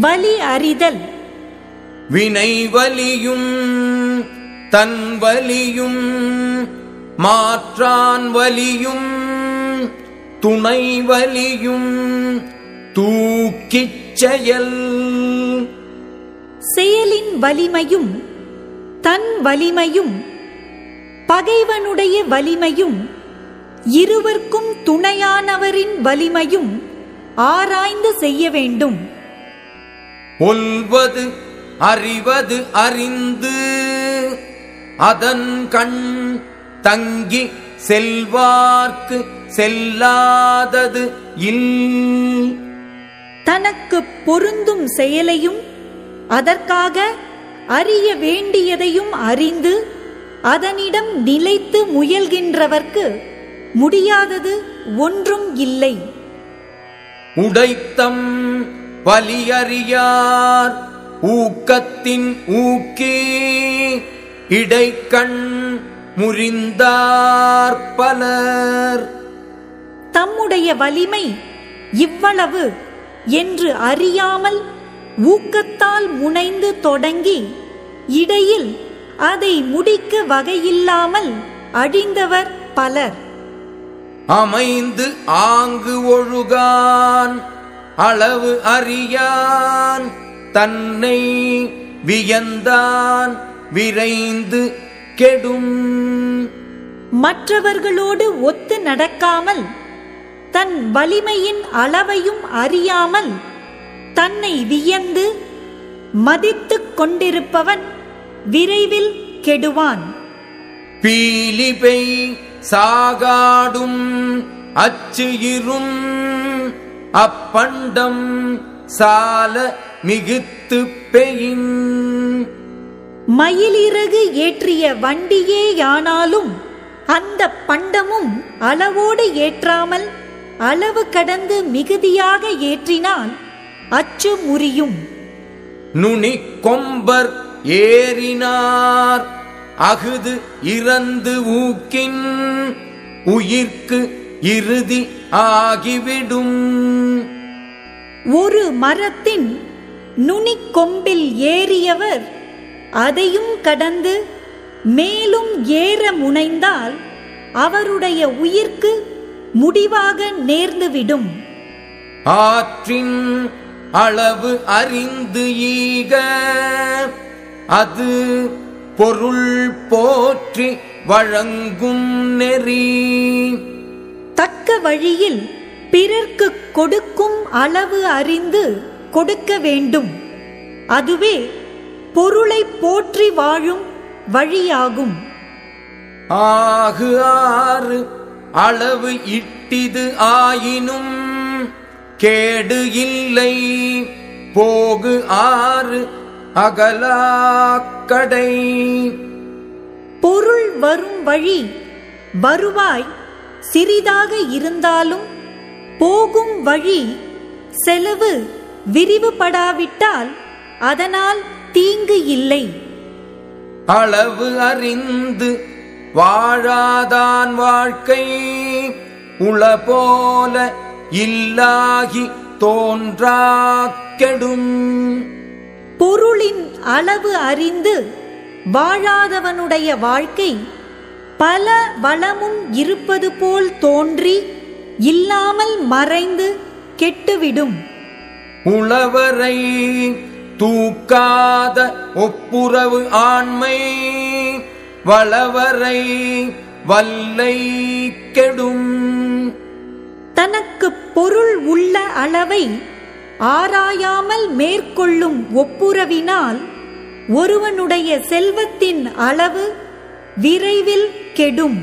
வலி அறிதல். வினை வலியும் தன் வலியும் மாற்றான் வலியும் துணை வலியும் தூக்கிச் செயல். செயலின் வலிமையும் தன் வலிமையும் பகைவனுடைய வலிமையும் இருவர்க்கும் துணையானவரின் வலிமையும் ஆராய்ந்து செய்ய வேண்டும். ஒல்வது அறிவது அறிந்து அதன் கண் தங்கி செல்வார்க்கு செல்லாதது இல். தனக்கு பொருந்தும் செயலையும் அதற்காக அறிய வேண்டியதையும் அறிந்து அதனிடம் நிலைத்து முயல்கின்றவர்க்கு முடியாதது ஒன்றும் இல்லை. உடைத்தம் வலியறியார் ஊக்கத்தின் ஊக்கே இடைக்கண் முறிந்தார் பலர். தம்முடைய வலிமை இவ்வளவு என்று அறியாமல் ஊக்கத்தால் முனைந்து தொடங்கி இடையில் அதை முடிக்க வகையில்லாமல் அழிந்தவர் பலர். அமைந்து ஆங்கு ஒழுகான். அளவு அறியான் தன்னை வியந்தான் விரைந்து கெடும். மற்றவர்களோடு ஒத்து நடக்காமல் தன் வலிமையின் அளவையும் அறியாமல் தன்னை வியந்து மதித்துக் கொண்டிருப்பவன் விரைவில் கெடுவான். பீலிபை சாகாடும் அச்சு இரும் அப்பண்டம் சால மிகுத்து பெயின். மயிலிறகு ஏற்றிய வண்டியேயானாலும் அந்த பண்டமும் அளவோடு ஏற்றாமல் அளவு கடந்து மிகுதியாக ஏற்றினால் அச்சு முறியும். நுனி கொம்பர் ஏறினார் அகுது இறந்து ஊக்கின் உயிர்க்கு இறுதி ஆகிவிடும். ஒரு மரத்தின் நுனிக் கொம்பில் ஏறியவர் அதையும் கடந்து மேலும் ஏற முனைந்தால் அவருடைய உயிர்க்கு முடிவாக நேர்ந்துவிடும். ஆற்றின் அளவு அறிந்து ஈக அது பொருள் போற்றி வழங்கும் நெறி. தக்க வழியில் பிறர்க்கு கொடுக்கும் அளவு அறிந்து கொடுக்க வேண்டும். அதுவே பொருளை போற்றி வாழும் வழியாகும். ஆகு ஆறு அளவு இட்டிது ஆயினும் கேடு இல்லை. போகு ஆறு அகலாக்கடை. பொருள் வரும் வழி வருவாய் சிறிதாக இருந்தாலும் போகும் வழி செலவு விரிவுபடாவிட்டால் அதனால் தீங்கு இல்லை. அளவு அறிந்து வாழாதான் வாழ்க்கை. உள போல இல்லாகி கெடும். பொருளின் அளவு அறிந்து வாழாதவனுடைய வாழ்க்கை பல வளமும் இருப்பது போல் தோன்றி இல்லாமல் மறைந்து கெட்டுவிடும். உளவரை தூக்காத ஒப்புரவு ஆண்மை வளவரை வல்லை கெடும். தனக்கு பொருள் உள்ள அளவை ஆராயாமல் மேற்கொள்ளும் ஒப்புரவினால் ஒருவனுடைய செல்வத்தின் அளவு விரைவில் கெடும்.